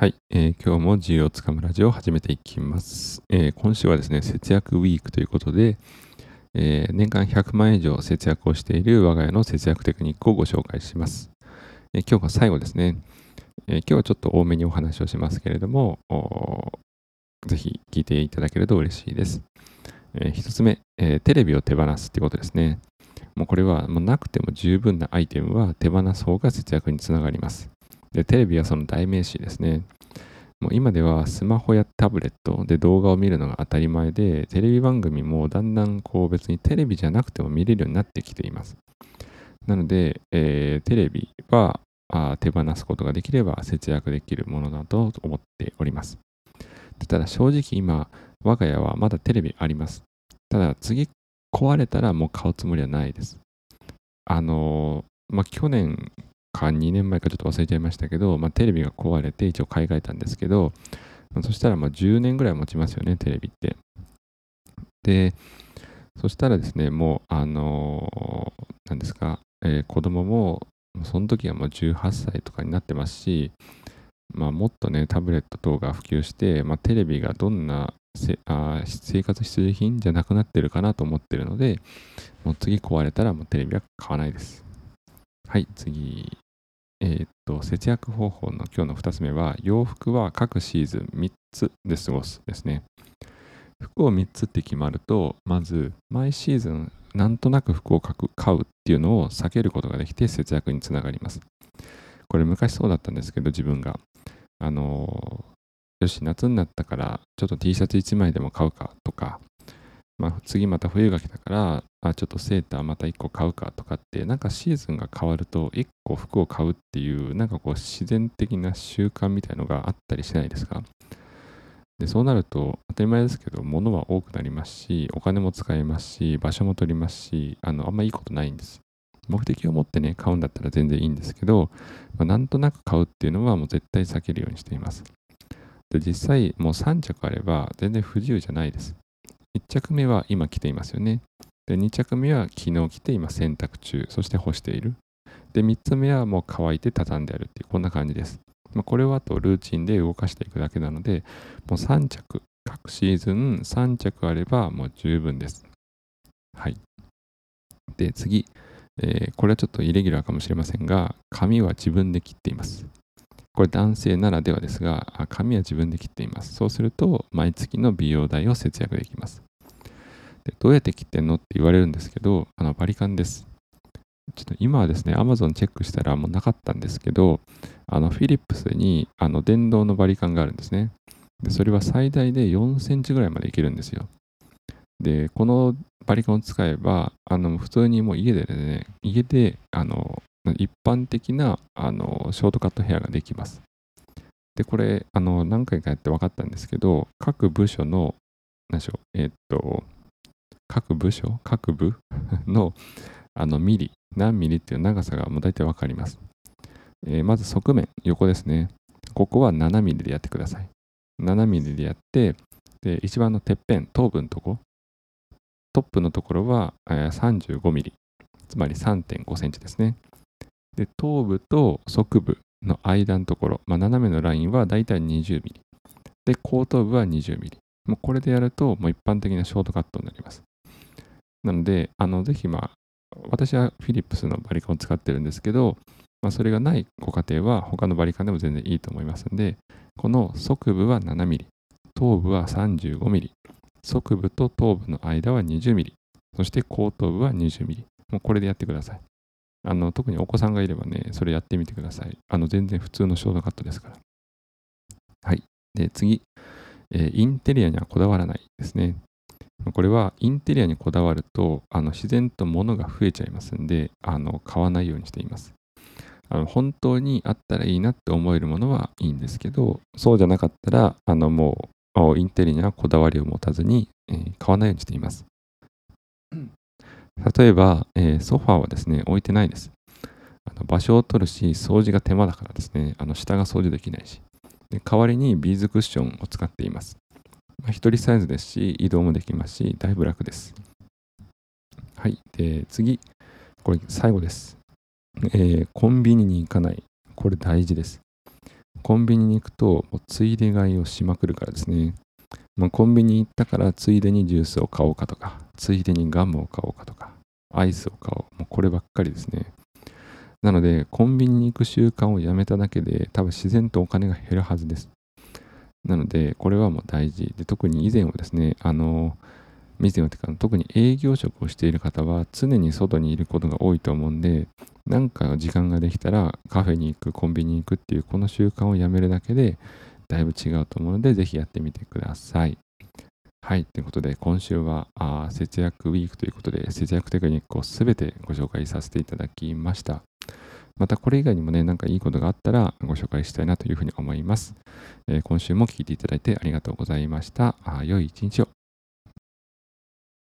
はい、えー、今日も自由をつかむラジオを始めていきます、えー、今週はですね、節約ウィークということで、えー、年間100万円以上節約をしている我が家の節約テクニックをご紹介します。え今日が最後ですね、え今日はちょっと多めにお話をしますけれども、ぜひ聞いていただけると嬉しいです。え1つ目、えテレビを手放すってことですね。もうこれはもうなくても十分なアイテムは手放す方が節約につながります。で、テレビはその代名詞ですね。もう今ではスマホやタブレットで動画を見るのが当たり前で、テレビ番組もだんだんこう別にテレビじゃなくても見れるようになってきています。なので、えー、テレビはあ手放すことができれば節約できるものだと思っております。ただ正直今、我が家はまだテレビあります。ただ次壊れたらもう買うつもりはないです。あのー、まあ、去年か2年前かちょっと忘れちゃいましたけど、まあ、テレビが壊れて一応買い替えたんですけど、そしたらまあ10年ぐらい持ちますよね、テレビって。で、そしたらですね、もう、あのー、何ですか、えー、子供も、その時はもう18歳とかになってますし、まあ、もっとね、タブレット等が普及して、まあ、テレビがどんな生活必需品じゃなくなってるかなと思ってるので、もう次壊れたらもうテレビは買わないです。はい、次。えー、と、節約方法の今日の2つ目は、洋服は各シーズン3つで過ごすですね。服を3つって決まると、まず、毎シーズンなんとなく服を買うっていうのを避けることができて節約につながります。これ昔そうだったんですけど、自分が。あの、よし、夏になったからちょっと T シャツ1枚でも買うかとか、まあ、次また冬が来たから、あ、ちょっとセーターまた1個買うかとかって、なんかシーズンが変わると1個服を買うっていう、なんかこう自然的な習慣みたいのがあったりしないですか？で、そうなると当たり前ですけど、物は多くなりますし、お金も使えますし、場所も取りますし、あの、あんまいいことないんです。目的を持ってね、買うんだったら全然いいんですけど、まあ、なんとなく買うっていうのはもう絶対避けるようにしています。で、実際もう3着あれば全然不自由じゃないです。1着目は今着ていますよね。で、2着目は昨日着て今洗濯中、そして干している。で、3つ目はもう乾いて畳んであるっていう、こんな感じです。まあ、これはあとルーチンで動かしていくだけなので、もう3着、各シーズン3着あればもう十分です。はい。で、次、えー、これはちょっとイレギュラーかもしれませんが、髪は自分で切っています。これ男性ならではですが、髪は自分で切っています。そうすると、毎月の美容代を節約できます。でどうやって切ってんのって言われるんですけど、あのバリカンです。ちょっと今はですね、Amazon チェックしたらもうなかったんですけど、あのフィリップスにあの電動のバリカンがあるんですね。でそれは最大で4センチぐらいまでいけるんですよ。で、このバリカンを使えば、あの普通にもう家でね、家であの一般的なあのショートカットヘアができます。で、これ、あの何回かやって分かったんですけど、各部署の、何でしょう、えー、っと、各部署、各部 のあのミリ、何ミリっていう長さがもう大体分かります。えー、まず側面、横ですね。ここは7ミリでやってください。7ミリでやって、で、一番のてっぺん、頭部のとこ、トップのところは、えー、35ミリ、つまり3.5センチですね。で、頭部と側部の間のところ、まあ、斜めのラインはだいたい20ミリ。で、後頭部は20ミリ。もうこれでやると、もう一般的なショートカットになります。なので、あのぜひ、まあ、私はフィリップスのバリカンを使ってるんですけど、まあ、それがないご家庭は他のバリカンでも全然いいと思いますので、この側部は7ミリ、頭部は35ミリ、側部と頭部の間は20ミリ、そして後頭部は20ミリ。もうこれでやってください。あの特にお子さんがいればね、それやってみてください。あの全然普通のショートカットですから。はい。で、次、えー、インテリアにはこだわらないですね。これはインテリアにこだわるとあの自然と物が増えちゃいますんであの買わないようにしていますあの本当にあったらいいなって思えるものはいいんですけどそうじゃなかったらあのもうインテリアにはこだわりを持たずに、えー、買わないようにしています例えば、えー、ソファーはですね、置いてないです。あの場所を取るし、掃除が手間だからですね、あの下が掃除できないし。で代わりにビーズクッションを使っています。まあ、1人サイズですし、移動もできますし、だいぶ楽です。はい。で、次。これ最後です。えー、コンビニに行かない。これ大事です。コンビニに行くと、もうついで買いをしまくるからですね。もうコンビニ行ったからついでにジュースを買おうかとか、ついでにガムを買おうかとか、アイスを買おう。もうこればっかりですね。なので、コンビニに行く習慣をやめただけで、多分自然とお金が減るはずです。なので、これはもう大事。で、特に以前はですね、あの、以前はてか、特に営業職をしている方は常に外にいることが多いと思うんで、なんか時間ができたらカフェに行く、コンビニに行くっていうこの習慣をやめるだけで、だいぶ違うと思うので、ぜひやってみてください。はい。ということで、今週はあ節約ウィークということで、節約テクニックをすべてご紹介させていただきました。またこれ以外にもね、なんかいいことがあったらご紹介したいなというふうに思います。えー、今週も聞いていただいてありがとうございました。あ良い一日を。